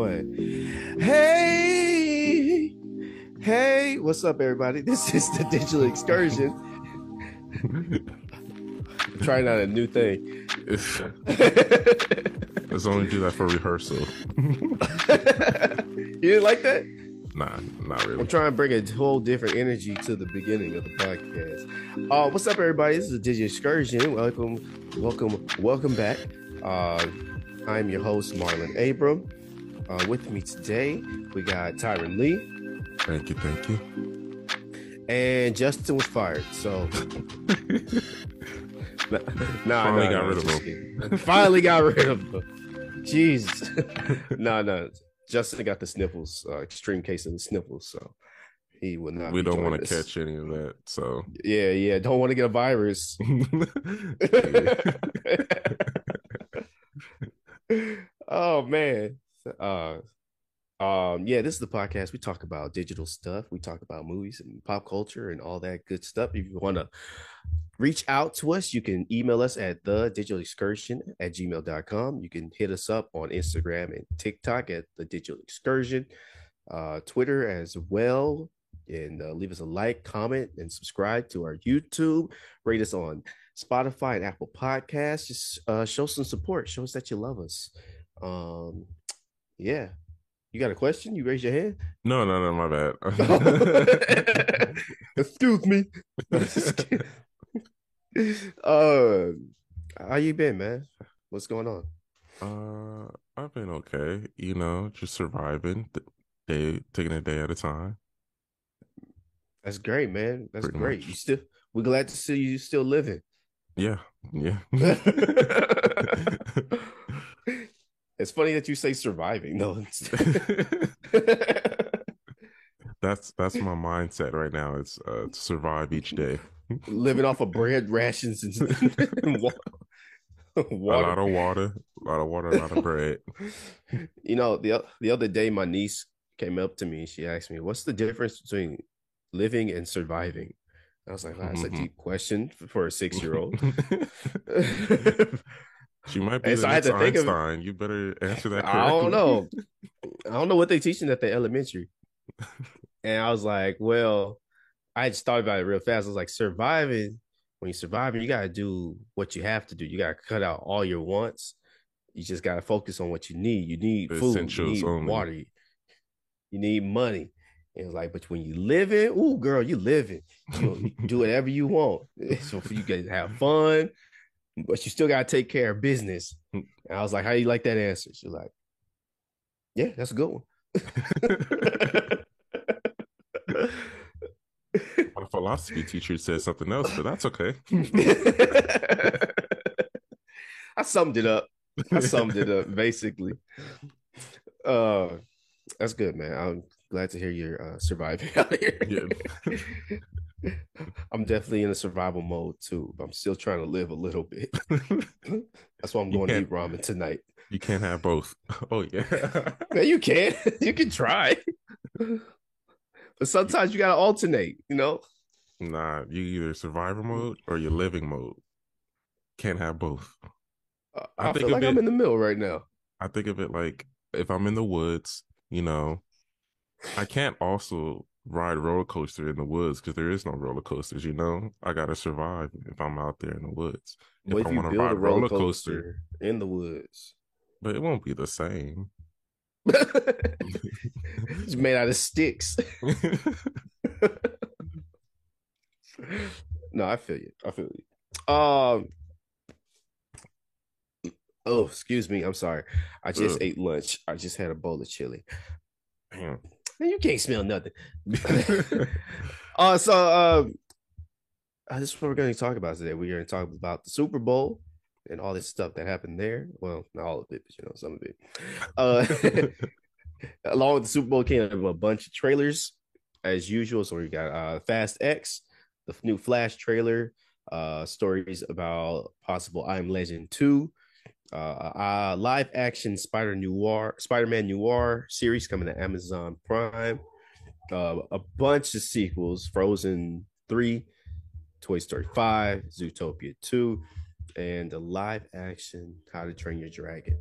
one. Hey, hey, what's up, everybody? This is the Digital Excursion. trying out a new thing. Let's only do that for rehearsal. you didn't like that? Nah, not really. I'm trying to bring a whole different energy to the beginning of the podcast. Uh, what's up, everybody? This is the Digital Excursion. Welcome, welcome, welcome back. Uh, I'm your host, Marlon Abram. Uh, with me today, we got Tyron Lee. Thank you, thank you. And Justin was fired, so nah, Finally nah, got nah, rid of him. Finally got rid of him. Jeez. no, no. Justin got the sniffles, uh, extreme case of the sniffles, so he would not. We don't want to catch any of that. So Yeah, yeah. Don't want to get a virus. oh man. Uh um yeah, this is the podcast. We talk about digital stuff. We talk about movies and pop culture and all that good stuff. If you want to reach out to us, you can email us at the digital excursion at gmail.com. You can hit us up on Instagram and TikTok at the digital excursion, uh, Twitter as well. And uh, leave us a like, comment, and subscribe to our YouTube. Rate us on Spotify and Apple Podcasts. Just uh, show some support. Show us that you love us. Um, yeah. You got a question? You raise your hand. no, no, no, my bad. Excuse me. uh, how you been, man? What's going on? uh, I've been okay. You know, just surviving, day taking a day at a time. That's great, man. That's Pretty great. much. You still we're glad to see you still living. Yeah, yeah. It's funny that you say surviving. No, that's that's my mindset right now. It's uh, to survive each day. living off of bread rations and wa- A lot of water, a lot of water, a lot of bread. You know, the the other day, my niece came up to me. She asked me, "What's the difference between living and surviving?" I was like, wow, "That's a Mhm. deep question for a six year old." She might be And the so I had to think of- Einstein. You better answer that. I don't know. I don't know what they teaching at the elementary. And I was like, well, I just thought about it real fast. I was like, surviving, when you're surviving, you gotta do what you have to do. You gotta cut out all your wants. You just gotta focus on what you need. You need food, you need only. water, you need money. And it's like, but when you live in, ooh, girl, you living. You, you can do whatever you want. So you can have fun, but you still gotta take care of business. And I was like, how do you like that answer? She's like, yeah, that's a good one. My philosophy teacher said something else, but that's okay. I summed it up. I summed it up basically. Uh, that's good, man. I'm glad to hear you're uh, surviving out here. Yeah. I'm definitely in a survival mode too. But I'm still trying to live a little bit. That's why I'm You going to eat ramen tonight. You can't have both. Oh yeah. Man, you can. You can try. But sometimes you gotta alternate, you know? Nah, you either survivor mode or your living mode. Can't have both. I, I I think feel like I'm in the middle right now. I think of it like if I'm in the woods, you know, I can't also ride a roller coaster in the woods because there is no roller coasters, you know. I gotta survive if I'm out there in the woods. If What if I build a ride roller roller coaster, coaster- in the woods? But it won't be the same. it's made out of sticks. no, I feel you. I feel you. Um. Oh, excuse me. I'm sorry. I just Ugh. ate lunch. I just had a bowl of chili. Damn. Man, you can't smell nothing. uh, so um, uh, this is what we're going to talk about today. We're going to talk about the Super Bowl and all this stuff that happened there. Well, not all of it, but you know, some of it. Uh, along with the Super Bowl came a bunch of trailers as usual. So we got uh, Fast X, the new Flash trailer, uh, stories about possible I Am Legend 2, uh, uh, live action Spider Noir, Spider Man Noir series coming to Amazon Prime, uh, a bunch of sequels Frozen 3, Toy Story 5, Zootopia 2, and the live action How to Train Your Dragon.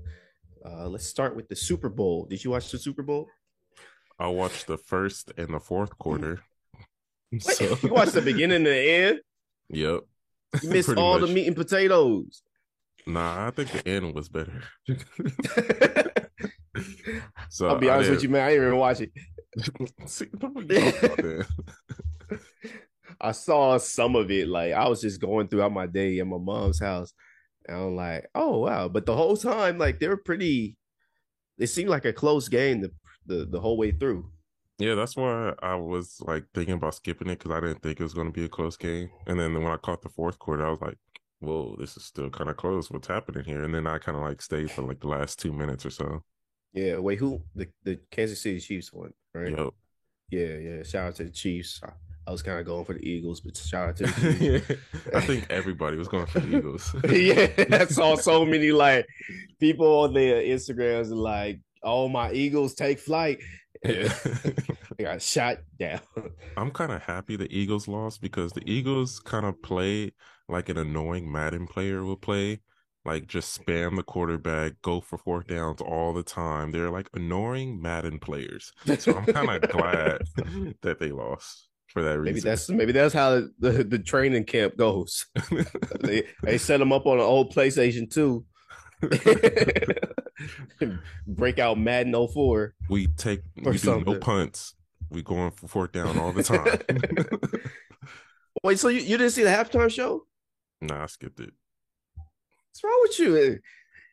Uh, let's start with the Super Bowl. Did you watch the Super Bowl? I watched the first and the fourth quarter. So you watched the beginning and the end. Yep. You missed all much. the meat and potatoes. Nah, I think the end was better. so I'll be honest with you, man. I didn't even watch it. See, I saw some of it. Like I was just going throughout my day at my mom's house, and I'm like, oh wow. But the whole time, like they were pretty. It seemed like a close game the the, the whole way through. Yeah, that's why I was like thinking about skipping it because I didn't think it was going to be a close game. And then when I caught the fourth quarter, I was like, whoa, this is still kind of close. What's happening here? And then I kind of like stayed for like the last two minutes or so. Yeah. Wait, who the the Kansas City Chiefs won, right? Yep. Yeah, yeah. Shout out to the Chiefs. I, I was kind of going for the Eagles, but shout out to the Chiefs. I think everybody was going for the Eagles. yeah, I saw so many like people on their Instagrams and like, oh my Eagles take flight. Yeah. they got shot down. I'm kind of happy the Eagles lost because the Eagles kind of play like an annoying Madden player will play. Like just spam the quarterback, go for fourth downs all the time. They're like annoying Madden players. So I'm kind of glad that they lost for that reason. Maybe that's maybe that's how the, the training camp goes. they they set them up on an old PlayStation 2. Break out Madden 04. We take we do no punts. We going for fourth down all the time. Wait, so you, you didn't see the halftime show? Nah, I skipped it. What's wrong with you?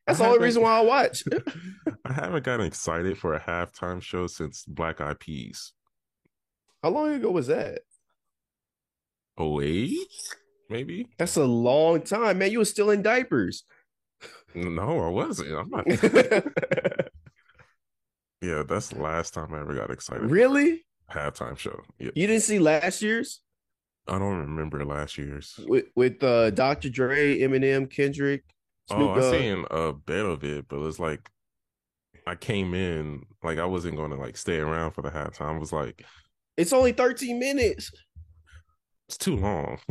That's the only reason why I watch. I haven't gotten excited for a halftime show since Black Eyed Peas. How long ago was that? Oh eight, maybe. That's a long time, man. You were still in diapers. No, I wasn't. I'm not. yeah, that's the last time I ever got excited. Really? Halftime show. Yeah. You didn't see last year's? I don't remember last year's with with uh, Dr. Dre, Eminem, Kendrick. Snoop oh, I seen a bit of it, but it's like I came in like I wasn't going to like stay around for the halftime. I was like, it's only thirteen minutes. It's too long.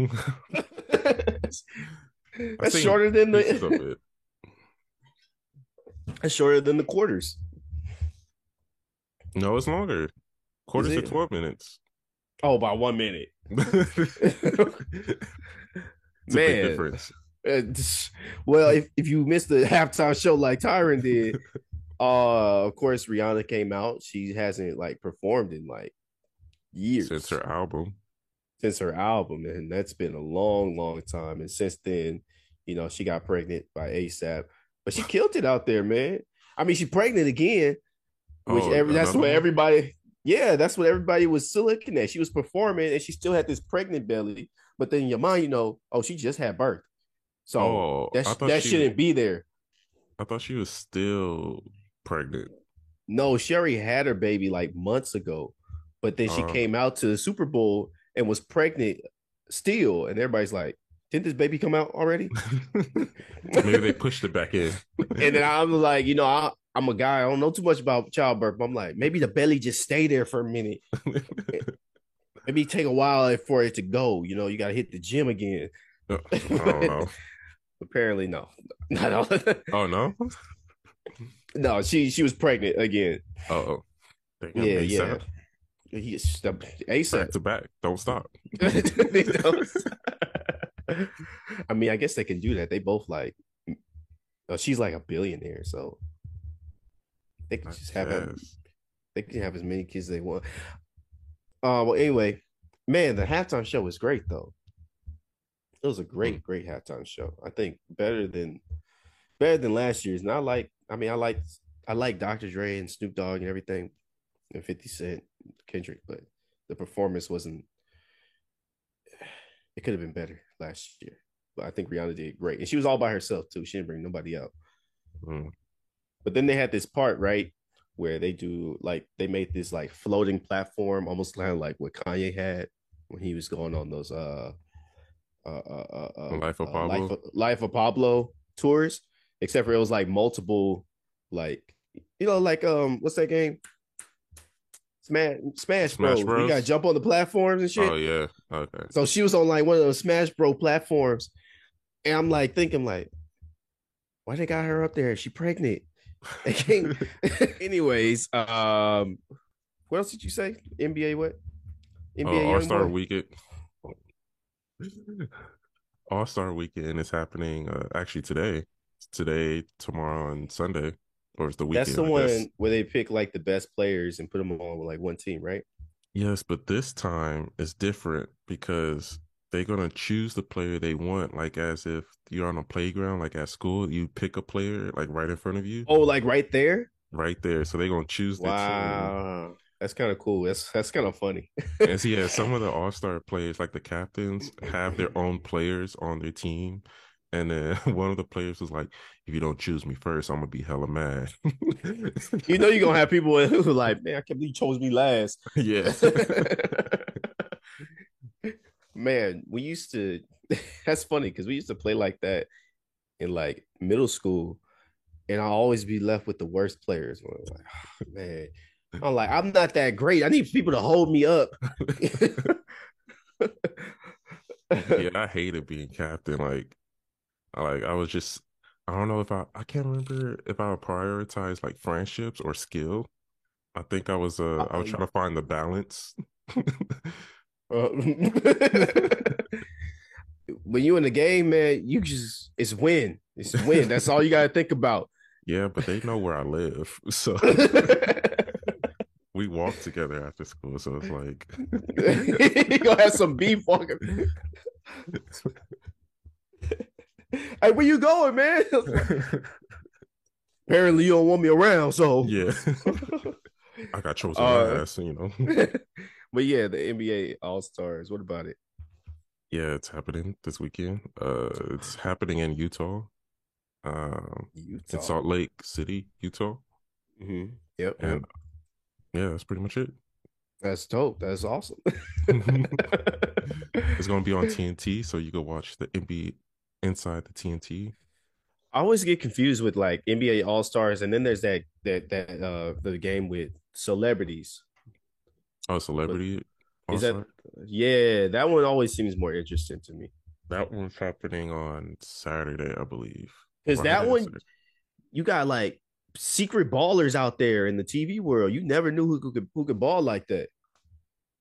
That's shorter than the. That's shorter than the quarters. No, it's longer. Quarters are twelve minutes. Oh, by one minute. Man, uh, well, if, if you missed the halftime show like Tyron did, uh, of course Rihanna came out. She hasn't like performed in like years since her album. Since her album, and that's been a long, long time. And since then, you know, she got pregnant by ASAP, but she killed it out there, man. I mean, she's pregnant again, which oh, every, that's what everybody yeah, that's what everybody was still looking at. She was performing and she still had this pregnant belly, but then your mind, you know, oh, she just had birth. So oh, that, that shouldn't be there. I thought she was still pregnant. No, Sherry had her baby like months ago, but then she uh, came out to the Super Bowl and was pregnant still. And everybody's like, didn't this baby come out already? Maybe they pushed it back in. and then I'm like, you know, I, I'm a guy. I don't know too much about childbirth, but I'm like, maybe the belly just stay there for a minute. maybe take a while for it to go. You know, you got to hit the gym again. Uh, I don't know. Apparently, no. Not all. oh no. No, she she was pregnant again. Oh. Yeah, yeah. He ASAP. Back to back. Don't stop. I mean, I guess they can do that. They both like. Uh, she's like a billionaire, so they can just have a, they can have as many kids as they want. Uh, well, anyway, man, the halftime show was great though. It was a great, mm-hmm. great halftime show. I think better than better than last year's. And I like, I mean, I like I like Dr. Dre and Snoop Dogg and everything, and Fifty Cent, Kendrick, but the performance wasn't. It could have been better last year, but I think Rihanna did great, and she was all by herself too. She didn't bring nobody out. Mm. But then they had this part, right, where they do like they made this like floating platform, almost kind of like what Kanye had when he was going on those uh uh uh, uh, uh Life of Pablo, Life of, Life of Pablo tours, except for it was like multiple, like you know, like um, what's that game? Smash Smash, Smash Bros. Bros. You got to jump on the platforms and shit. Oh yeah, okay. So she was on like one of those Smash Bro platforms, and I'm like thinking like, why they got her up there? Is she pregnant? Anyways, um, what else did you say? NBA what? NBA All Star Weekend. All Star Weekend is happening uh, actually today. Today, tomorrow, and Sunday, or it's the weekend. That's the one where they pick like the best players and put them on like one team, right? Yes, but this time is different because they're gonna choose the player they want, like as if you're on a playground, like at school, you pick a player like right in front of you. Oh, like right there? Right there. So they're gonna choose the wow. Team. That's kind of cool. That's that's kind of funny. and so yeah, some of the all star players, like the captains, have their own players on their team. And then one of the players was like, "If you don't choose me first, I'm gonna be hella mad." you know, you're gonna have people who are like, "Man, I can't believe you chose me last." Yeah man, we used to. that's funny because we used to play like that in like middle school, and I always be left with the worst players. Like, oh, man, I'm like, I'm not that great. I need people to hold me up. yeah, I hated being captain. Like, like I was just, I don't know if I, I can't remember if I would prioritize like friendships or skill. I think I was, uh, I was trying to find the balance. Uh, when you in the game, man, you just it's win. It's win. That's all you gotta think about. Yeah, but they know where I live, so we walk together after school. So it's like you gonna have some beef walking. hey, where you going, man? Apparently, you don't want me around, so yeah. I got chosen uh, ass, you know. But yeah, the NBA All Stars. What about it? Yeah, it's happening this weekend. Uh, it's happening in Utah. Um, Utah. in Salt Lake City, Utah. Mm-hmm. Yep. And yeah, that's pretty much it. That's dope. That's awesome. it's gonna be on TNT, so you can watch the NBA inside the TNT. I always get confused with like NBA All Stars, and then there's that that that uh the game with celebrities. Oh, celebrity. Is that yeah? That one always seems more interesting to me. That one's happening on Saturday, I believe. Because that one, Saturday. you got like secret ballers out there in the TV world. You never knew who could who could ball like that.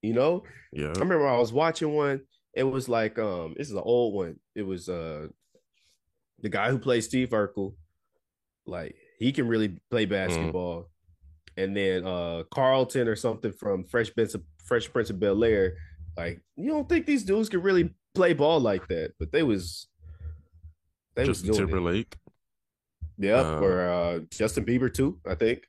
You know? Yeah. I remember I was watching one. It was like um, this is an old one. It was uh, the guy who plays Steve Urkel. Like he can really play mm. basketball. Mm and then uh Carlton or something from Fresh Prince of Fresh Prince of Bel Air. Like, you don't think these dudes could really play ball like that, but they was they Justin was Timberlake. It. Yeah, uh, or uh, Justin Bieber too, I think.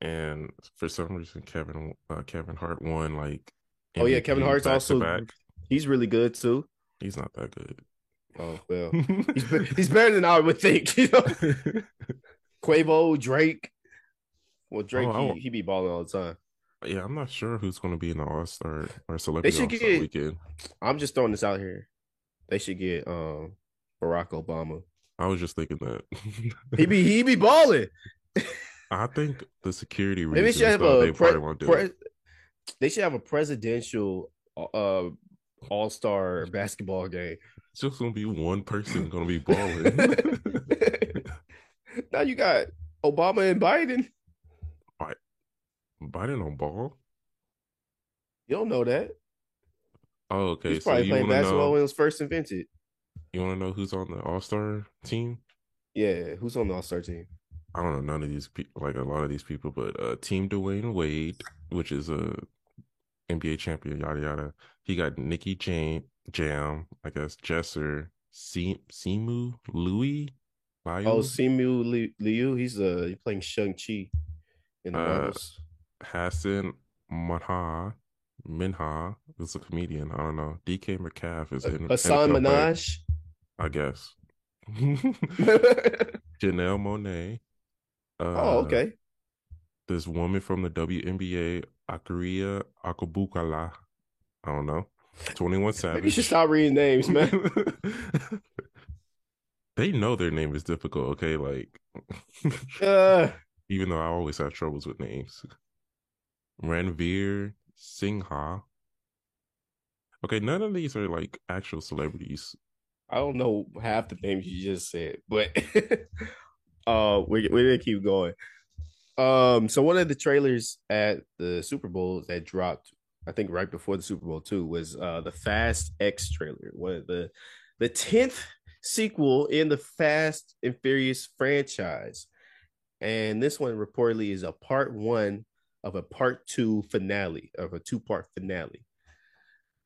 And for some reason, Kevin uh, Kevin Hart won like. Oh yeah, Kevin Hart's also back. he's really good too. He's not that good. Oh well, he's he's better than I would think. You know, Quavo, Drake. Well, Drake, oh, he, he be balling all the time. Yeah, I'm not sure who's going to be in the All Star or Celebrity they should get, weekend. I'm just throwing this out here. They should get um Barack Obama. I was just thinking that he be he be balling. I think the security reasons Maybe should have a they pre- won't do pre- it. They should have a presidential uh all star basketball game. It's just gonna be one person gonna be balling. now you got Obama and Biden. Biden on ball? You don't know that. Oh, okay. He's probably so playing basketball know, when it was first invented. You want to know who's on the All Star team? Yeah, who's on the All Star team? I don't know none of these people, like a lot of these people, but uh, Team Dwyane Wade, which is a NBA champion, yada yada. He got Nikki Jane, Jam, I guess Jesser, Simu Louis. Liu? Oh, Simu Liu. He's uh he playing Shang Chi in the uh, Marvels. Hasan Minhaj. Minha is a comedian. I don't know. DK Metcalf is in Hasan Minhaj. I guess. Janelle Monáe. Uh, oh, okay. This woman from the WNBA, Akaria Akabukala. I don't know. 21 Savage. Maybe you should stop reading names, man. they know their name is difficult, okay? Like, uh, even though I always have troubles with names. Ranveer Singha. Okay, none of these are like actual celebrities. I don't know half the names you just said, but uh, we we gonna keep going. Um, so one of the trailers at the Super Bowl that dropped, I think right before the Super Bowl too, was uh the Fast X trailer. One of the the tenth sequel in the Fast and Furious franchise, and this one reportedly is a part one of a part two finale of a two part finale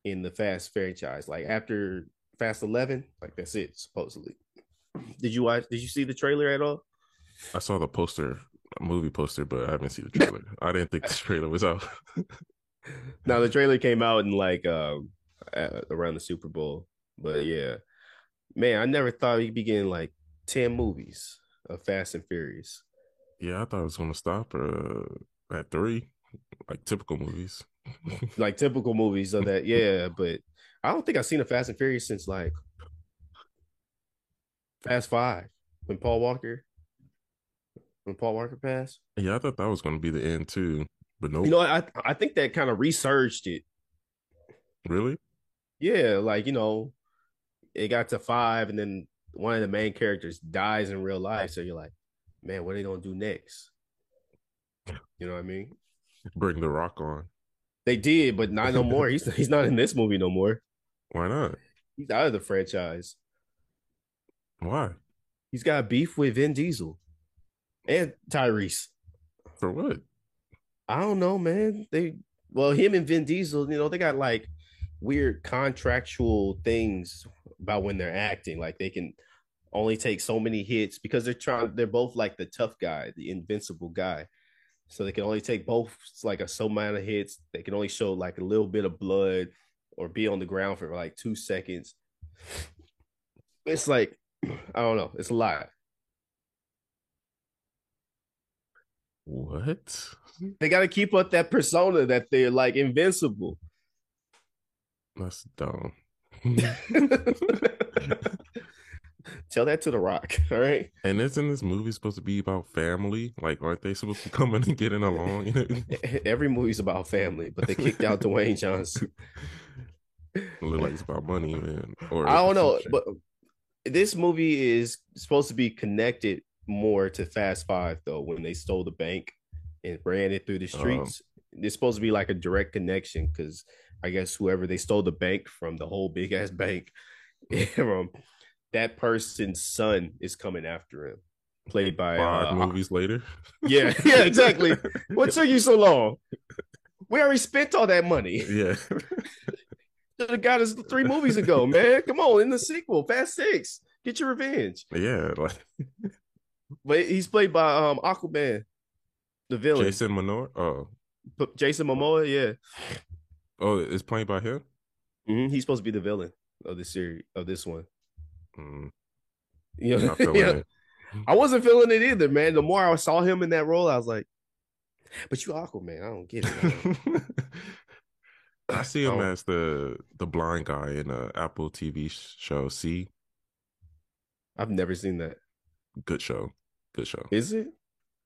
in the Fast franchise. Like after Fast Eleven, like that's it supposedly. Did you watch? Did you see the trailer at all? I saw the poster, movie poster, but I haven't seen the trailer. I didn't think the trailer was out. now the trailer came out in like um around the Super Bowl, but yeah, man, I never thought he'd be getting like ten movies of Fast and Furious. Yeah, I thought it was gonna stop uh, at three, like typical movies. like typical movies of that, yeah. But I don't think I've seen a Fast and Furious since like Fast Five when Paul Walker when Paul Walker passed. Yeah, I thought that was going to be the end too, but no. You know, I I think that kind of resurged it. Really? Yeah, like you know, it got to five, and then one of the main characters dies in real life. So you're like, man, what are they gonna do next? You know what I mean? Bring the Rock on. They did, but not no more. He's he's not in this movie no more. Why not? He's out of the franchise. Why? He's got beef with Vin Diesel and Tyrese. For what? I don't know, man. They well, him and Vin Diesel, you know, they got like weird contractual things about when they're acting. Like they can only take so many hits because they're trying. They're both like the tough guy, the invincible guy. So they can only take both like a so of hits. They can only show like a little bit of blood or be on the ground for like two seconds. It's like I don't know. It's a lot. What? They got to keep up that persona that they're like invincible. That's dumb. Tell that to the Rock, all right? And isn't this movie supposed to be about family? Like, aren't they supposed to come in and getting along? Every movie's about family, but they kicked out Dwayne Johnson. Look like it's about money, man. Or I don't know, but this movie is supposed to be connected more to Fast Five though. When they stole the bank and ran it through the um, streets, um, it's supposed to be like a direct connection because I guess whoever they stole the bank from, the whole big ass bank, from that person's son is coming after him, played by five uh, movies later. Yeah, yeah, exactly. what took you so long? We already spent all that money. Yeah. Should have got us three movies ago, man. Come on, in the sequel, Fast Six, get your revenge. Yeah, like but he's played by um Aquaman, the villain. Jason Momoa. Oh, Jason Momoa. Yeah. Oh, it's played by him. Mm-hmm. He's supposed to be the villain of this series of this one. Mm. You know, yeah. I wasn't feeling it either, man. The more I saw him in that role, I was like, "But you Aquaman, I don't get it." I see him oh. as the the blind guy in a Apple TV show. See, I've never seen that. Good show. Good show. Is it?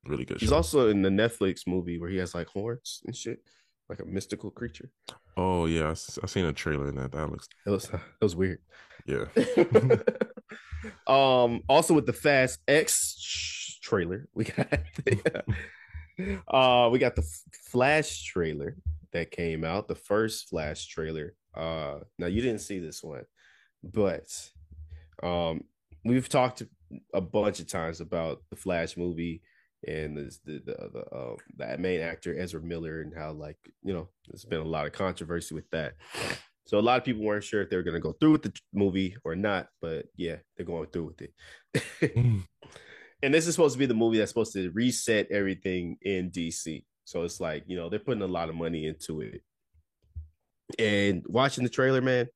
Really good. He's show. also in the Netflix movie where he has like horns and shit, like a mystical creature. Oh yeah, I, I seen a trailer in that. That looks. It was it was weird. Yeah. um. Also with the Fast X trailer, we got. uh, we got the Flash trailer that came out, the first Flash trailer. Uh, now you didn't see this one, but um, we've talked a bunch of times about the Flash movie and the the the, the, uh, that main actor Ezra Miller and how like you know there's been a lot of controversy with that. So a lot of people weren't sure if they were going to go through with the movie or not, but yeah, they're going through with it. Mm. and this is supposed to be the movie that's supposed to reset everything in DC. So it's like you know they're putting a lot of money into it. And watching the trailer, man,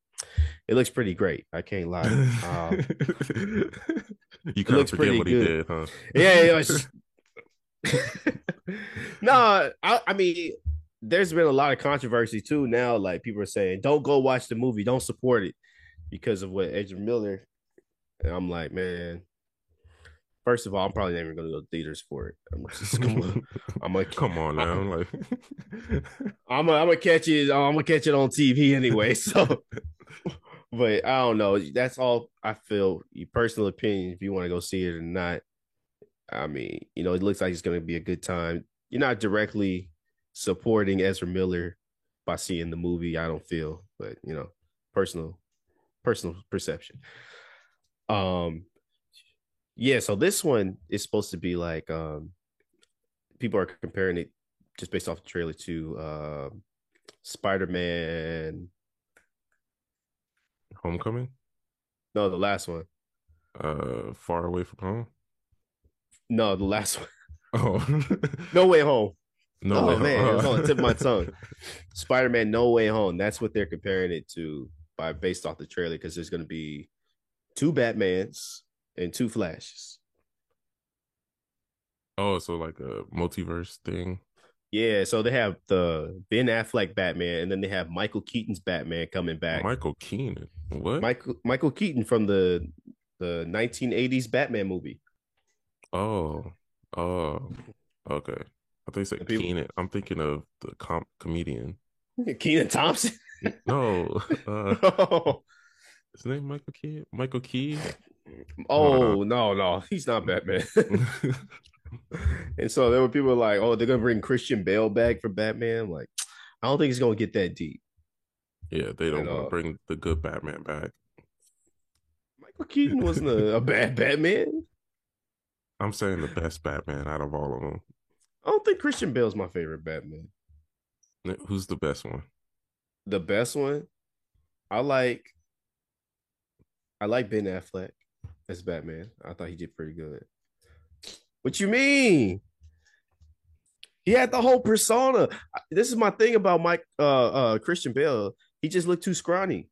it looks pretty great. I can't lie. Um, you can't forget what good. he did, huh? Yeah, yeah. no, I, I mean, there's been a lot of controversy too. Now, like people are saying, don't go watch the movie, don't support it because of what Ezra Miller. And I'm like, man. First of all, I'm probably never gonna go to theaters for it. I'm just gonna, I'm gonna come on now. I'm like, I'm gonna catch it. I'm gonna catch it on TV anyway. So but I don't know. That's all I feel. Your personal opinion, if you want to go see it or not. I mean, you know, it looks like it's going to be a good time. You're not directly supporting Ezra Miller by seeing the movie. I don't feel, but you know, personal, personal perception. Um, yeah. So this one is supposed to be like, um, people are comparing it just based off the trailer to uh, Spider Man. Homecoming. No, the last one. Uh, Far Away from Home. No, the last one. Oh, No Way Home. no oh way. man, it was on the tip of my tongue. Spider Man No Way Home. That's what they're comparing it to by based off the trailer because there's going to be two Batmans and two Flashes. Oh, so like a multiverse thing. Yeah, so they have the Ben Affleck Batman, and then they have Michael Keaton's Batman coming back. Michael Keaton, What? Michael Michael Keaton from the the 1980s Batman movie. Oh, oh, okay. I think said people- Keenan. I'm thinking of the com- comedian. Kenan Thompson. No, uh, oh, his name Michael Key. Michael Key. oh no, no, he's not Batman. and so there were people like, "Oh, they're gonna bring Christian Bale back for Batman." I'm like, I don't think he's gonna get that deep. yeah, they don't want uh, to bring the good Batman back. Michael Keaton wasn't a, a bad Batman. I'm saying the best Batman out of all of them. I don't think Christian Bale's my favorite Batman. Who's the best one? The best one, I like. I like Ben Affleck as Batman. I thought he did pretty good. What you mean? He had the whole persona. This is my thing about Mike uh uh Christian Bale. He just looked too scrawny.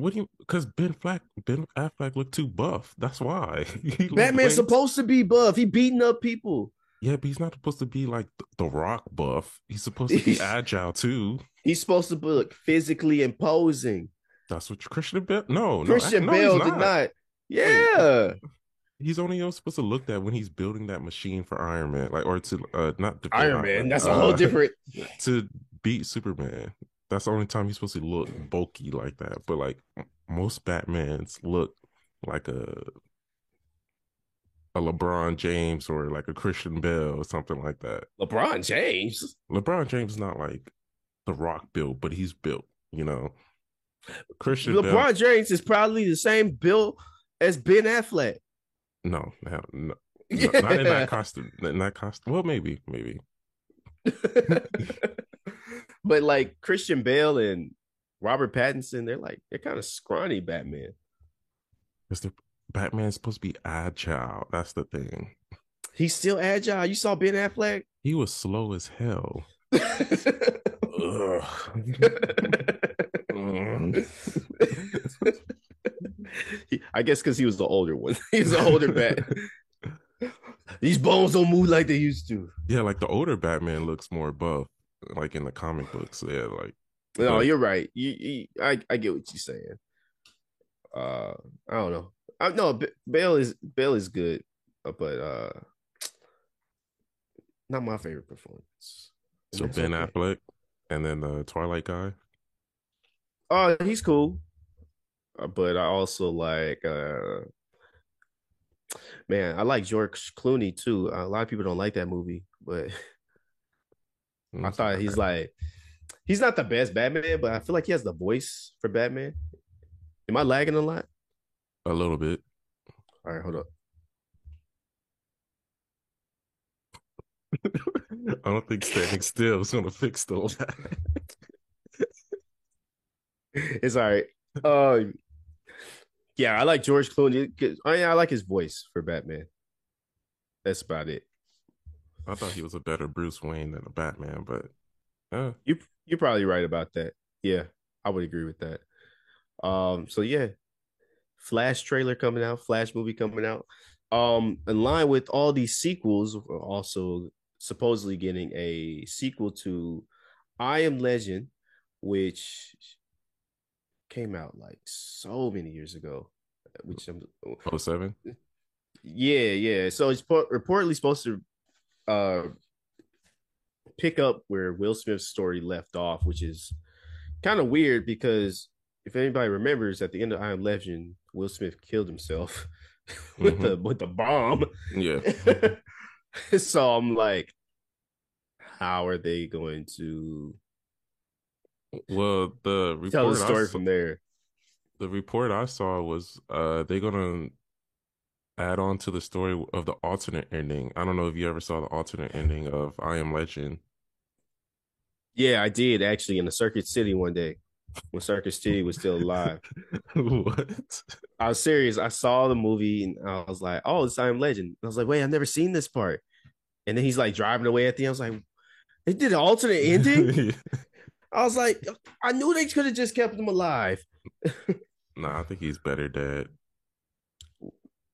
What do you? Because Ben Flack, Ben Affleck looked too buff. That's why. Batman's supposed to be buff. He beating up people. Yeah, but he's not supposed to be like the, Rock buff. He's supposed to be agile too. He's supposed to look physically imposing. That's what Christian Bale. No, no, Christian no, Bale not. did not. Yeah. He's only supposed to look that when he's building that machine for Iron Man, like or to uh not Iron Man. That's a uh, whole different. to beat Superman. That's the only time he's supposed to look bulky like that. But like most Batmans look like a a LeBron James or like a Christian Bale or something like that. LeBron James. LeBron James is not like the Rock built, but he's built. You know, Christian LeBron Bale. James is probably the same build as Ben Affleck. No, no, no, no, not in that costume. In that costume. Well, maybe, maybe. but like Christian Bale and Robert Pattinson, they're like they're kind of scrawny Batman. Because the Batman's supposed to be agile. That's the thing. He's still agile. You saw Ben Affleck. He was slow as hell. I guess because he was the older one. He's the older bat. These bones don't move like they used to. Yeah, like the older Batman looks more buff, like in the comic books. Yeah, like No, Yeah. you're right. You, you, I, I get what you're saying. Uh, I don't know. I no, B- Bale is Bale is good, uh, but uh, not my favorite performance. so It's Ben okay. Affleck, and then the Twilight guy. Oh, he's cool. Uh, but I also like uh man, I like George Clooney too. a lot of people don't like that movie, but I thought he's like he's not the best Batman, but I feel like he has the voice for Batman. Am I lagging a lot? a little bit. All right, hold up. I don't think standing still is gonna fix all that. It's all right. Uh, yeah, I like George Clooney. I, I like his voice for Batman. That's about it. I thought he was a better Bruce Wayne than a Batman, but uh, You you're probably right about that. Yeah, I would agree with that. Um, so yeah, Flash trailer coming out, Flash movie coming out. Um, in line with all these sequels, we're also supposedly getting a sequel to I Am Legend, which came out like so many years ago. Which I'm 07? yeah, yeah. So it's po- reportedly supposed to uh pick up where Will Smith's story left off, which is kind of weird because if anybody remembers, at the end of I Am Legend, Will Smith killed himself with the with the bomb. Yeah. so I'm like, how are they going to Well, the report tell the story saw- from there? the report I saw was uh they're gonna add on to the story of the alternate ending. I don't know if you ever saw the alternate ending of I Am Legend. Yeah, I did actually in the Circuit City one day when Circuit City was still alive. what? I was serious. I saw the movie and I was like, "Oh, it's I Am Legend." I was like, "Wait, I've never seen this part." And then he's like driving away at the end. I was like, "They did an alternate ending." I was like, "I knew they could have just kept him alive." nah, I think he's better dead.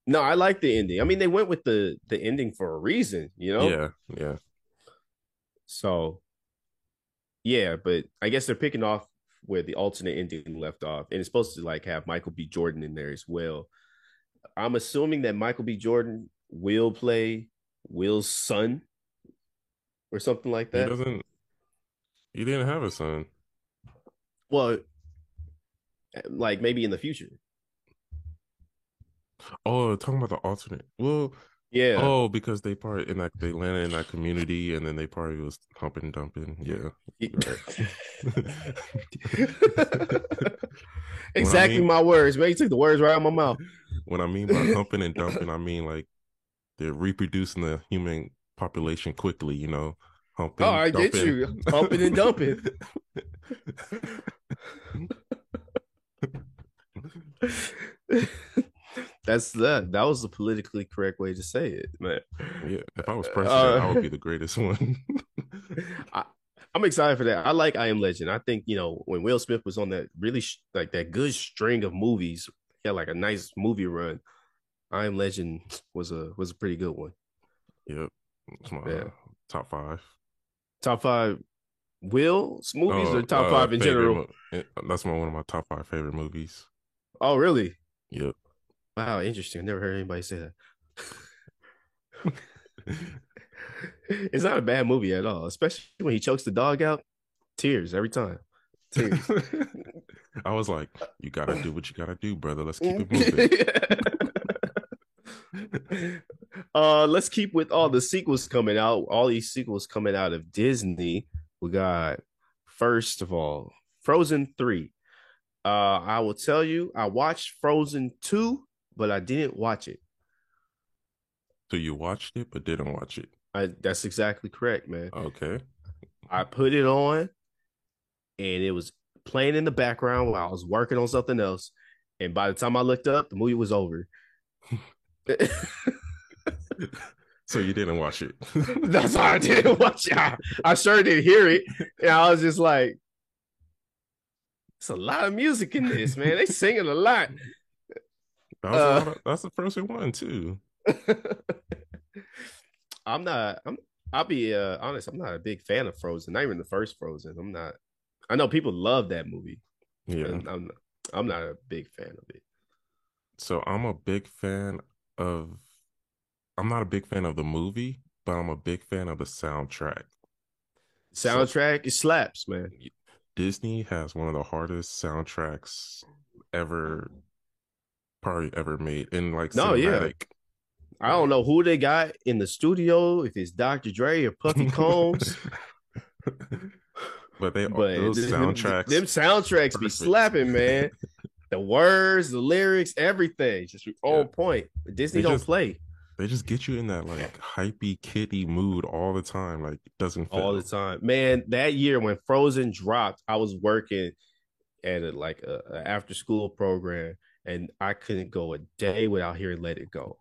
No, I like the ending. I mean, they went with the the ending for a reason, you know. Yeah, yeah. So, yeah, but I guess they're picking off where the alternate ending left off, and it's supposed to like have Michael B. Jordan in there as well. I'm assuming that Michael B. Jordan will play Will's son or something like that. He doesn't he didn't have a son. Well, like maybe in the future. Oh, talking about the alternate. Well, Yeah. oh, because they part in like they landed in that community and then they probably was humping and dumping. Yeah. exactly mean- my words, man. You took the words right out of my mouth. What I mean by humping and dumping, I mean like they're reproducing the human population quickly, you know. Humping, Oh, I get you. Humping and dumping. That's that. That was the politically correct way to say it, man. yeah, if I was president, I Uh, would be the greatest one. I'm excited for that. I like I Am Legend. I think you know when Will Smith was on that really sh- like that good string of movies, he had like a nice movie run. I Am Legend was a was a pretty good one. yep. It's my Yeah. uh, top five. Top five Will's movies Oh, or top uh, five in general? mo- eh, That's my one of my top five favorite movies. Oh, really? Yep. Wow, interesting. I never heard anybody say that. it's not a bad movie at all, especially when he chokes the dog out. Tears every time. Tears. I was like, you gotta do what you gotta do, brother. Let's keep it moving. uh, let's keep with all the sequels coming out. All these sequels coming out of Disney. We got first of all, Frozen 3. Uh, I will tell you, I watched Frozen 2, but I didn't watch it. So you watched it but didn't watch it. I that's exactly correct, man. Okay. I put it on and it was playing in the background while I was working on something else. And by the time I looked up, the movie was over. So you didn't watch it. That's why I didn't watch it. I, I sure didn't hear it. And I was just like, it's a lot of music in this, man. They singing a lot. That Uh, of- that's the first one too. I'm not, I'm I'll be uh, honest, I'm not a big fan of Frozen, not even the first Frozen. I'm not I know people love that movie. Yeah. I'm I'm not a big fan of it. So I'm a big fan of I'm not a big fan of the movie, but I'm a big fan of the soundtrack. Soundtrack, it slaps, man. Disney has one of the hardest soundtracks ever probably ever made in like No, yeah. cinematic. I don't know who they got in the studio, if it's Dr. Dre or Puffy Combs, but they but those th- soundtracks them soundtracks be slapping, man. The words, the lyrics, everything, just on Yeah. point. Disney They don't just- play they just get you in that like hypey kitty mood all the time. Like it doesn't fail. all the time, man. That year when Frozen dropped, I was working at a, like a, a after school program, and I couldn't go a day without hearing "Let It Go."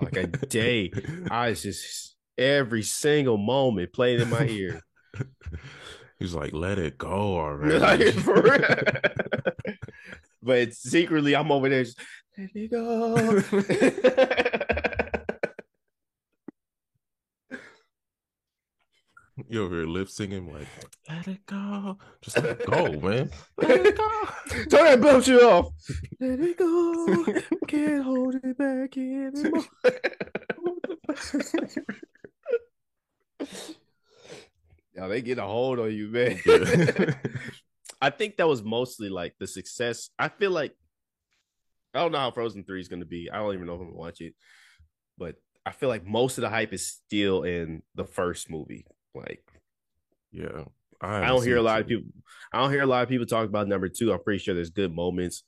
Like a day, I was just every single moment playing in my ear. He's like, let it go already. but secretly, I'm over there just let it go. You over here lip singing like, let it go. Just let it go, man. Let it go. Turn that bullshit off. Let it go. Can't hold it back anymore. Now they get a hold on you, man. Yeah. I think that was mostly like the success. I feel like I don't know how Frozen Three is going to be. I don't even know if I'm gonna watch it, but I feel like most of the hype is still in the first movie. Like, yeah, I, I don't hear a lot of people. I don't hear a lot of people talk about number two. I'm pretty sure there's good moments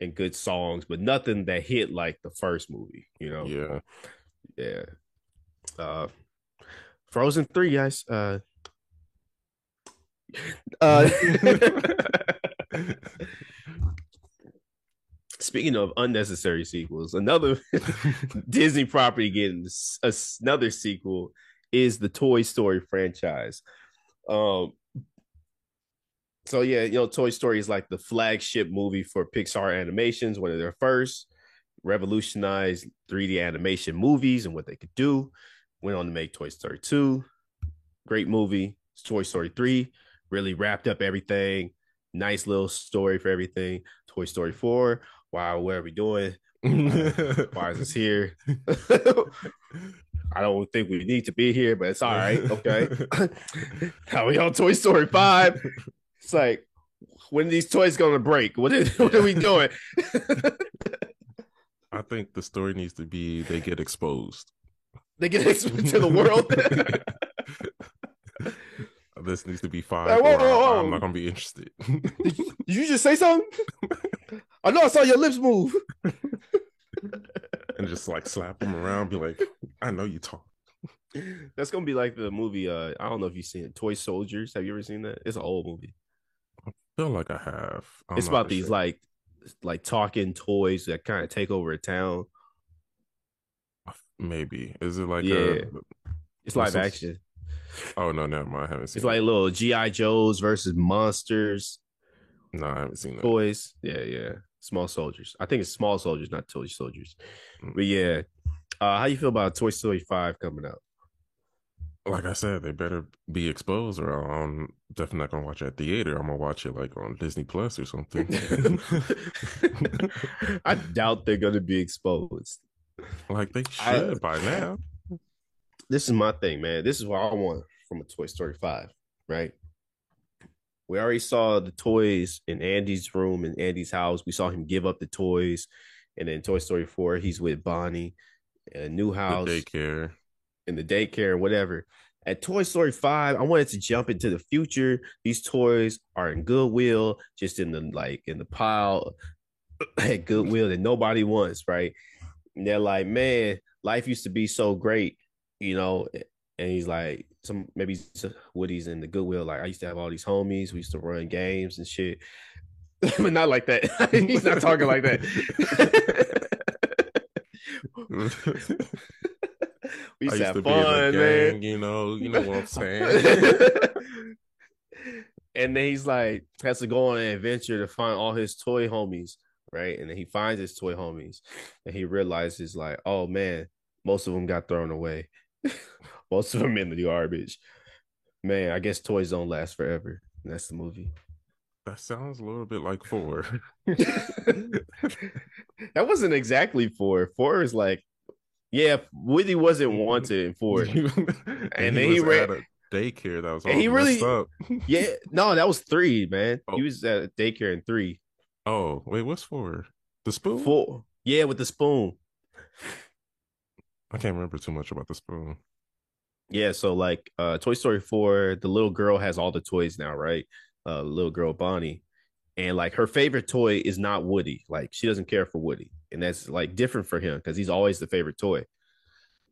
and good songs, but nothing that hit like the first movie. You know? Yeah, yeah. Uh, Frozen Three, guys. Uh, uh. Speaking of unnecessary sequels, another Disney property getting another sequel is the Toy Story franchise. Um, so yeah, you know, Toy Story is like the flagship movie for Pixar animations, one of their first, revolutionized 3D animation movies and what they could do. Went on to make Toy Story 2, great movie. Toy Story 3 really wrapped up everything. Nice little story for everything. Toy Story 4 wow, what are we doing? Why is this here? I don't think we need to be here, but it's all right. Okay. How we on Toy Story 5? It's like, when these toys gonna break? What is what are we doing? I think the story needs to be they get exposed. They get exposed to the world. this needs to be five. Hey, whoa, whoa, whoa. I'm not gonna be interested. did, you, did you just say something? I know I saw your lips move. and just like slap them around, be like, I know you talk. That's gonna be like the movie. Uh, I don't know if you've seen it, Toy Soldiers. Have you ever seen that? It's an old movie. I feel like I have. I'm it's about these sure. like like talking toys that kind of take over a town. Maybe is it like yeah? A, it's live action. Oh no, never mind. I haven't seen. It's it. like little GI Joes versus monsters. No, I haven't seen that. Toys. Yeah, yeah. Small Soldiers. I think it's Small Soldiers, not Toy Soldiers. Mm. But yeah, uh, how you feel about Toy Story Five coming out? Like I said, they better be exposed, or I'm definitely not gonna watch it at theater. I'm gonna watch it like on Disney Plus or something. I doubt they're gonna be exposed. Like they should I, by now. This is my thing, man. This is what I want from a Toy Story Five, right? We already saw the toys in Andy's room in Andy's house. We saw him give up the toys. And then Toy Story 4, he's with Bonnie, a new house. The daycare. In the daycare whatever. At Toy Story 5, I wanted to jump into the future. These toys are in Goodwill, just in the like in the pile at Goodwill that nobody wants, right? And they're like, man, life used to be so great, you know. And he's like, some maybe Woody's in the Goodwill. Like I used to have all these homies. We used to run games and shit, but not like that. He's not talking like that. we used, to have fun, gang, man. You know, you know what I'm saying. and then he's like has to go on an adventure to find all his toy homies, right? And then he finds his toy homies, and he realizes like, oh man, most of them got thrown away most of them in the garbage. Man, I guess toys don't last forever. That's the movie. That sounds a little bit like four. that wasn't exactly four. Four is like, yeah, Woody wasn't wanted in four, and, and then he, ran daycare. That was all he really up. yeah, no, that was three, man. Oh. He was at daycare in three. Oh wait, what's four? The spoon. Four. Yeah, with the spoon. I can't remember too much about the spoon. Yeah, so like uh Toy Story 4, the little girl has all the toys now, right? Uh little girl Bonnie. And like her favorite toy is not Woody. Like she doesn't care for Woody. And that's like different for him because he's always the favorite toy.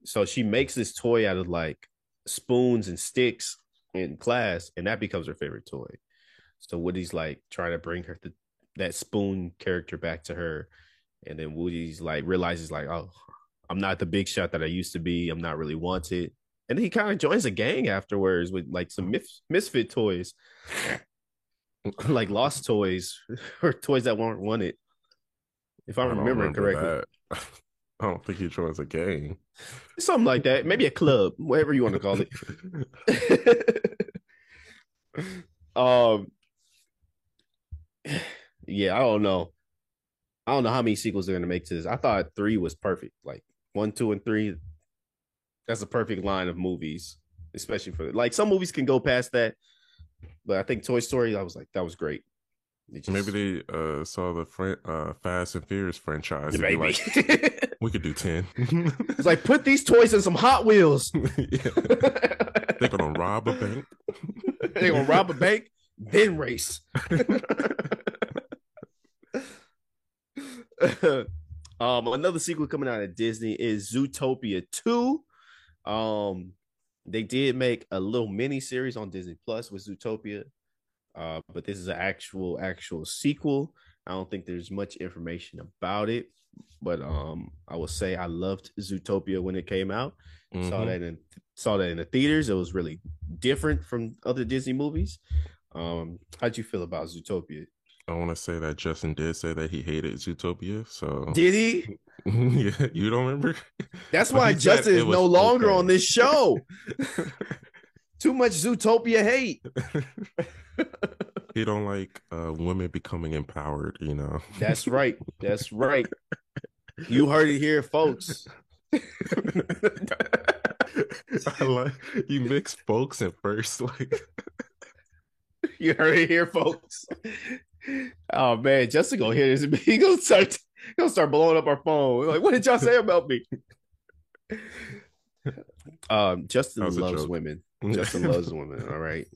So she makes this toy out of like spoons and sticks in class, and that becomes her favorite toy. So Woody's like trying to bring her the, that spoon character back to her. And then Woody's like realizes like, oh, I'm not the big shot that I used to be. I'm not really wanted and he kind of joins a gang afterwards with like some mis- misfit toys, like lost toys or toys that weren't wanted. If I, I remember, correctly. I don't think he joins a gang. Something like that, maybe a club, whatever you want to call it. um, yeah, I don't know. I don't know how many sequels they're gonna make to this. I thought three was perfect, like one, two, and three that's a perfect line of movies, especially for like some movies can go past that, but I think Toy Story, I was like, that was great. It Maybe they uh saw the fran- uh Fast and Furious franchise. maybe. like, we could do ten. it's like put these toys in some Hot Wheels. They're gonna rob a bank. They're gonna rob a bank, then race. um, another sequel coming out of Disney is Zootopia 2. Um, they did make a little mini series on Disney Plus with Zootopia. Uh, but this is an actual actual sequel. I don't think there's much information about it, but um, I will say I loved Zootopia when it came out. Saw Mhm. that in saw that in the theaters. It was really different from other Disney movies. Um, how'd you feel about Zootopia? I want to say that Justin did say that he hated Zootopia. So Did he? yeah, you don't remember? That's why Justin is no longer okay. on this show. Too much Zootopia hate. he don't like uh women becoming empowered. You know. That's right. That's right. You heard it here, folks. I like you mix folks at first, like You heard it here, folks. Oh man, Justin gonna hear this. He gonna start. He gonna start blowing up our phone. Like, what did y'all say about me? Um, Justin That was a loves women. Justin loves women. All right,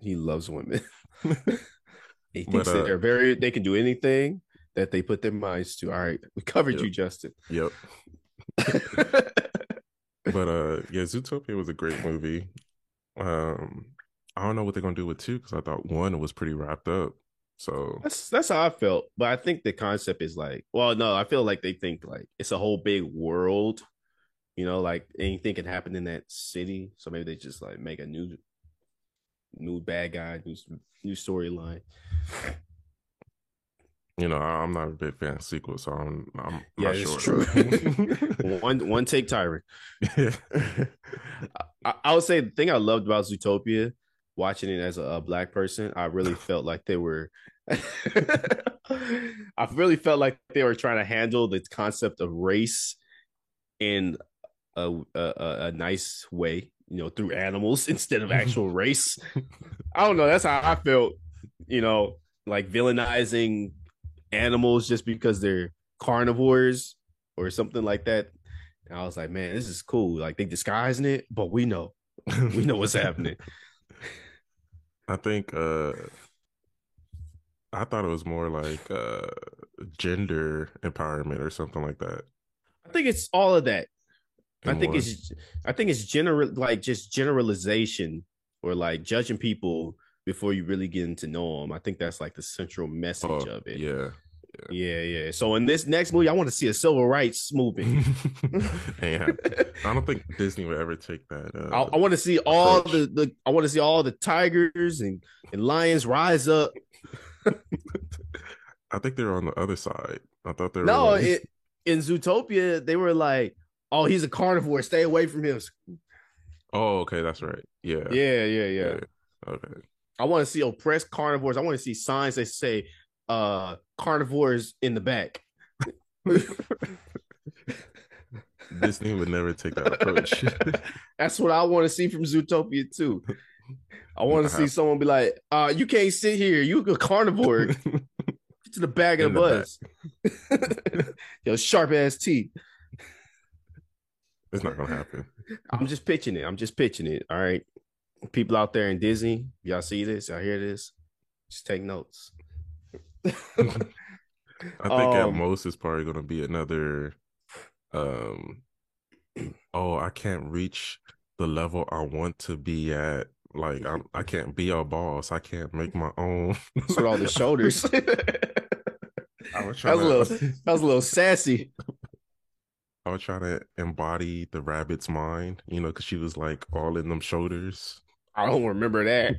he loves women. he But, thinks that uh, they're very. They can do anything that they put their minds to. All right, we covered Yep. you, Justin. Yep. But uh yeah, Zootopia was a great movie. Um I don't know what they're gonna do with two because I thought one was pretty wrapped up. So That's that's how I felt. But I think the concept is like, well, no, I feel like they think like it's a whole big world, you know, like anything can happen in that city. So maybe they just like make a new new bad guy, new new storyline. you know, I'm not a big fan of sequels, so I'm I'm Yeah, not it's sure. true. one one take tyrant. yeah. I, I would say the thing I loved about Zootopia, watching it as a, a black person, I really felt like they were. I really felt like they were trying to handle the concept of race in a, a a- nice way, you know, through animals instead of actual race. I don't know. That's how I felt. You know, like villainizing animals just because they're carnivores or something like that. And I was like, man, this is cool. Like they disguising it, but we know, we know what's happening. I think uh I thought it was more like uh gender empowerment or something like that. I think it's all of that. I think one. it's, I think it's general, like just generalization or like judging people before you really get to know them. I think that's like the central message Oh, of it. yeah. Yeah, yeah. So in this next movie, I want to see a civil rights movie. Happen- I don't think Disney would ever take that. I, Uh, I want to see all the, the I want to see all the tigers and, and lions rise up. I think they're on the other side. I thought they were No, like- it, in Zootopia, they were like, "Oh, he's a carnivore. Stay away from him." Oh, okay, that's right. Yeah. Yeah, yeah, yeah. Okay. I want to see oppressed carnivores. I want to see signs that say uh carnivores in the back. Disney would never take that approach. That's what I want to see from Zootopia too. I want to see someone be like, uh, you can't sit here. You a carnivore. Get to the back of In the the bus. Yo, sharp ass teeth. it's not gonna happen. I'm just pitching it. I'm just pitching it. All right. People out there in Disney, y'all see this? Y'all hear this? Just take notes. I think at Um, most it's probably gonna be another um oh, I can't reach the level I want to be at. Like I'm, I can't be a boss. I can't make my own. That's what all the shoulders. I was was trying a little to that was a little sassy. I was trying to embody the rabbit's mind, you know, because she was like all in them shoulders. I don't remember that.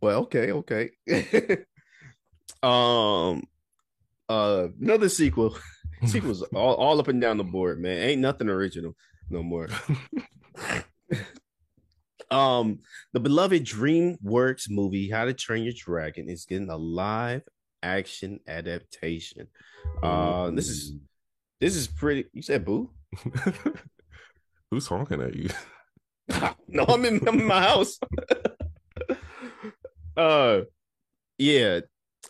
well, okay, okay. Um uh another sequel. Sequels all, all up and down the board, man. Ain't nothing original no more. Um, the beloved DreamWorks movie How to Train Your Dragon is getting a live action adaptation. Uh, this is this is pretty. You said boo? Who's honking at you? no, I'm in, I'm in my house. uh, yeah.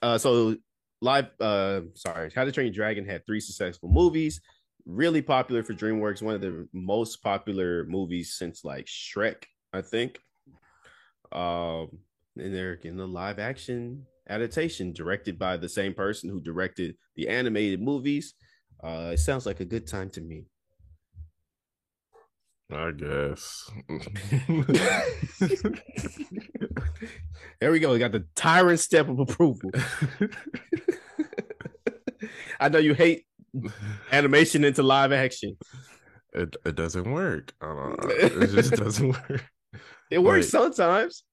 Uh, so live. Uh, sorry, How to Train Your Dragon had three successful movies. Really popular for DreamWorks. One of the most popular movies since like Shrek, I think. Um, and they're getting a live action adaptation directed by the same person who directed the animated movies. Uh, it sounds like a good time to me. I guess. there we go. We got the tyrant step of approval. I know you hate animation into live action. It it doesn't work. it just doesn't work. It works like, sometimes.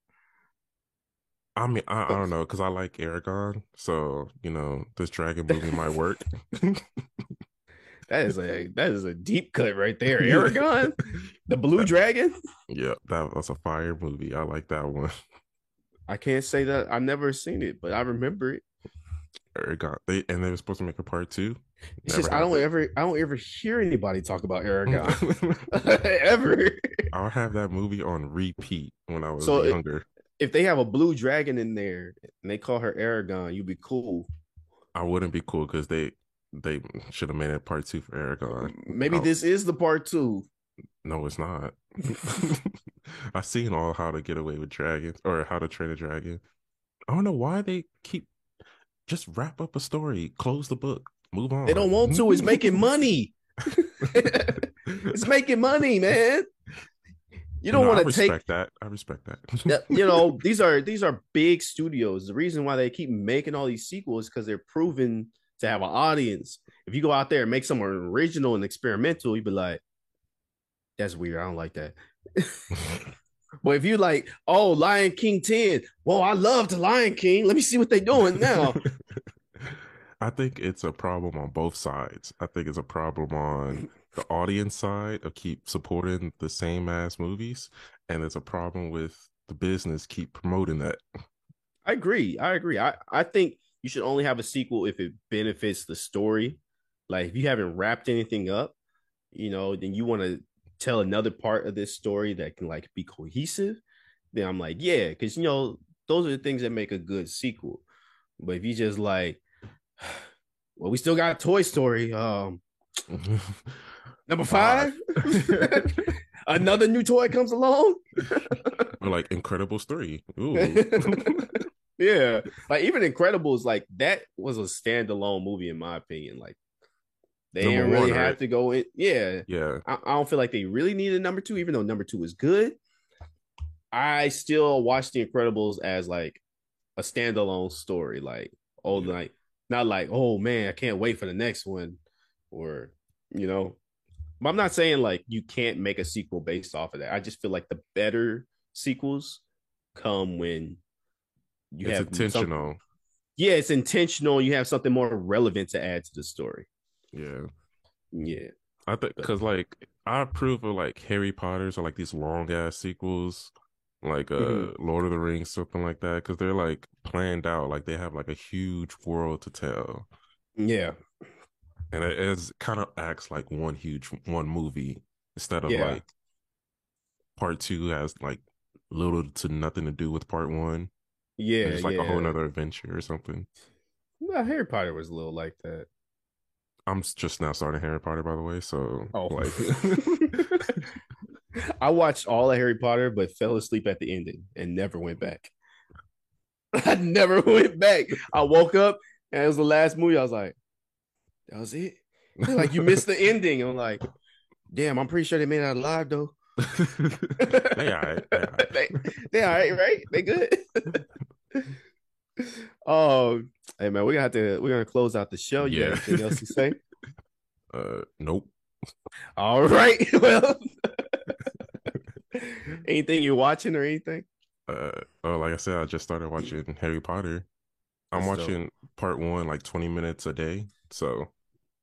I mean, I, I don't know because I like Eragon, so you know this dragon movie might work. that is a that is a deep cut right there. Eragon, the blue dragon. Yeah, that was a fire movie. I like that one. I can't say that I've never seen it, but I remember it. Eragon, they and they were supposed to make a part two. It's just I don't ever I don't ever hear anybody talk about Eragon ever. I'll have that movie on repeat when I was so younger if they have a blue dragon in there and they call her Eragon, you'd be cool. I wouldn't be cool because they they should have made it part two for Eragon. Maybe this is the part two. No, it's not. I've seen all how to get away with dragons or how to train a dragon. I don't know why they keep just wrap up a story, close the book, move on. They don't want to. It's making money. it's making money, man. You don't want to take that. I respect that. you know, these are these are big studios. The reason why they keep making all these sequels because they're proven to have an audience. If you go out there and make something original and experimental, you'd be like, "That's weird. I don't like that." but if you like, "Oh, Lion King 10," well, I love the Lion King. Let me see what they're doing now. I think it's a problem on both sides. I think it's a problem on the audience side of keep supporting the same ass movies, and it's a problem with the business keep promoting that. I agree. I agree. I, I think you should only have a sequel if it benefits the story. Like if you haven't wrapped anything up, you know, then you want to tell another part of this story that can like be cohesive. Then I'm like, yeah, because you know, those are the things that make a good sequel. But if you just like, well, we still got Toy Story. Um, Number five, another new toy comes along. or like Incredibles three. yeah, like even Incredibles, like that was a standalone movie in my opinion. Like they number didn't really one, have right? to go in. Yeah, yeah. I, I don't feel like they really needed number two, even though number two is good. I still watch The Incredibles as like a standalone story. Like, oh, yeah. like not like, oh man, I can't wait for the next one, or you know, but I'm not saying like you can't make a sequel based off of that. I just feel like the better sequels come when you it's have intentional. Some, yeah, it's intentional. You have something more relevant to add to the story. Yeah. Yeah. I think because like I approve of like Harry Potter's or like these long ass sequels, like uh mm-hmm. Lord of the Rings, something like that, because they're like planned out, like they have like a huge world to tell. Yeah and it is kind of acts like one huge one movie instead of yeah. like part two has like little to nothing to do with part one. Yeah, it's like yeah. a whole other adventure or something. Well, Harry Potter was a little like that. I'm just now starting Harry Potter, by the way. So, oh, like, I watched all of Harry Potter, but fell asleep at the ending and never went back. I never went back. I woke up and it was the last movie. I was like, that was it. like you missed the ending. I'm like, damn, I'm pretty sure they made it alive though. they all right. They all right. they, they all right, right? They good. oh, hey man, we're gonna have to we're gonna close out the show. You yeah. anything else to say? Uh nope. All right. Well anything you're watching or anything? Uh oh, like I said, I just started watching Harry Potter. I'm That's watching dope. part one like 20 minutes a day. So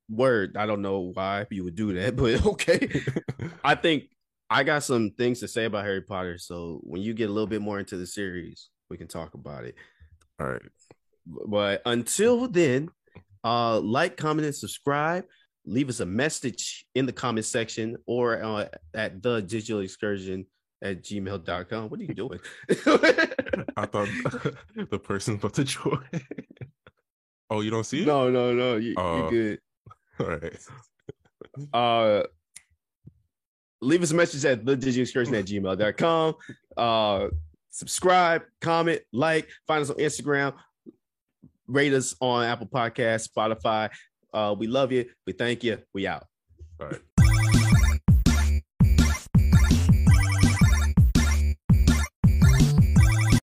word. I don't know why you would do that, but okay. I think I got some things to say about Harry Potter. So when you get a little bit more into the series, we can talk about it. All right. But until then, uh, like, comment, and subscribe. Leave us a message in the comment section or uh, at the digital excursion at gmail.com. What are you doing? I thought the person's about to join. oh, you don't see it? No, no, no. You, Oh. you're good. All right. uh leave us a message at the digital excursion at gmail.com uh subscribe comment like find us on instagram rate us on apple Podcasts, spotify. Uh we love you. We thank you. We out. All right.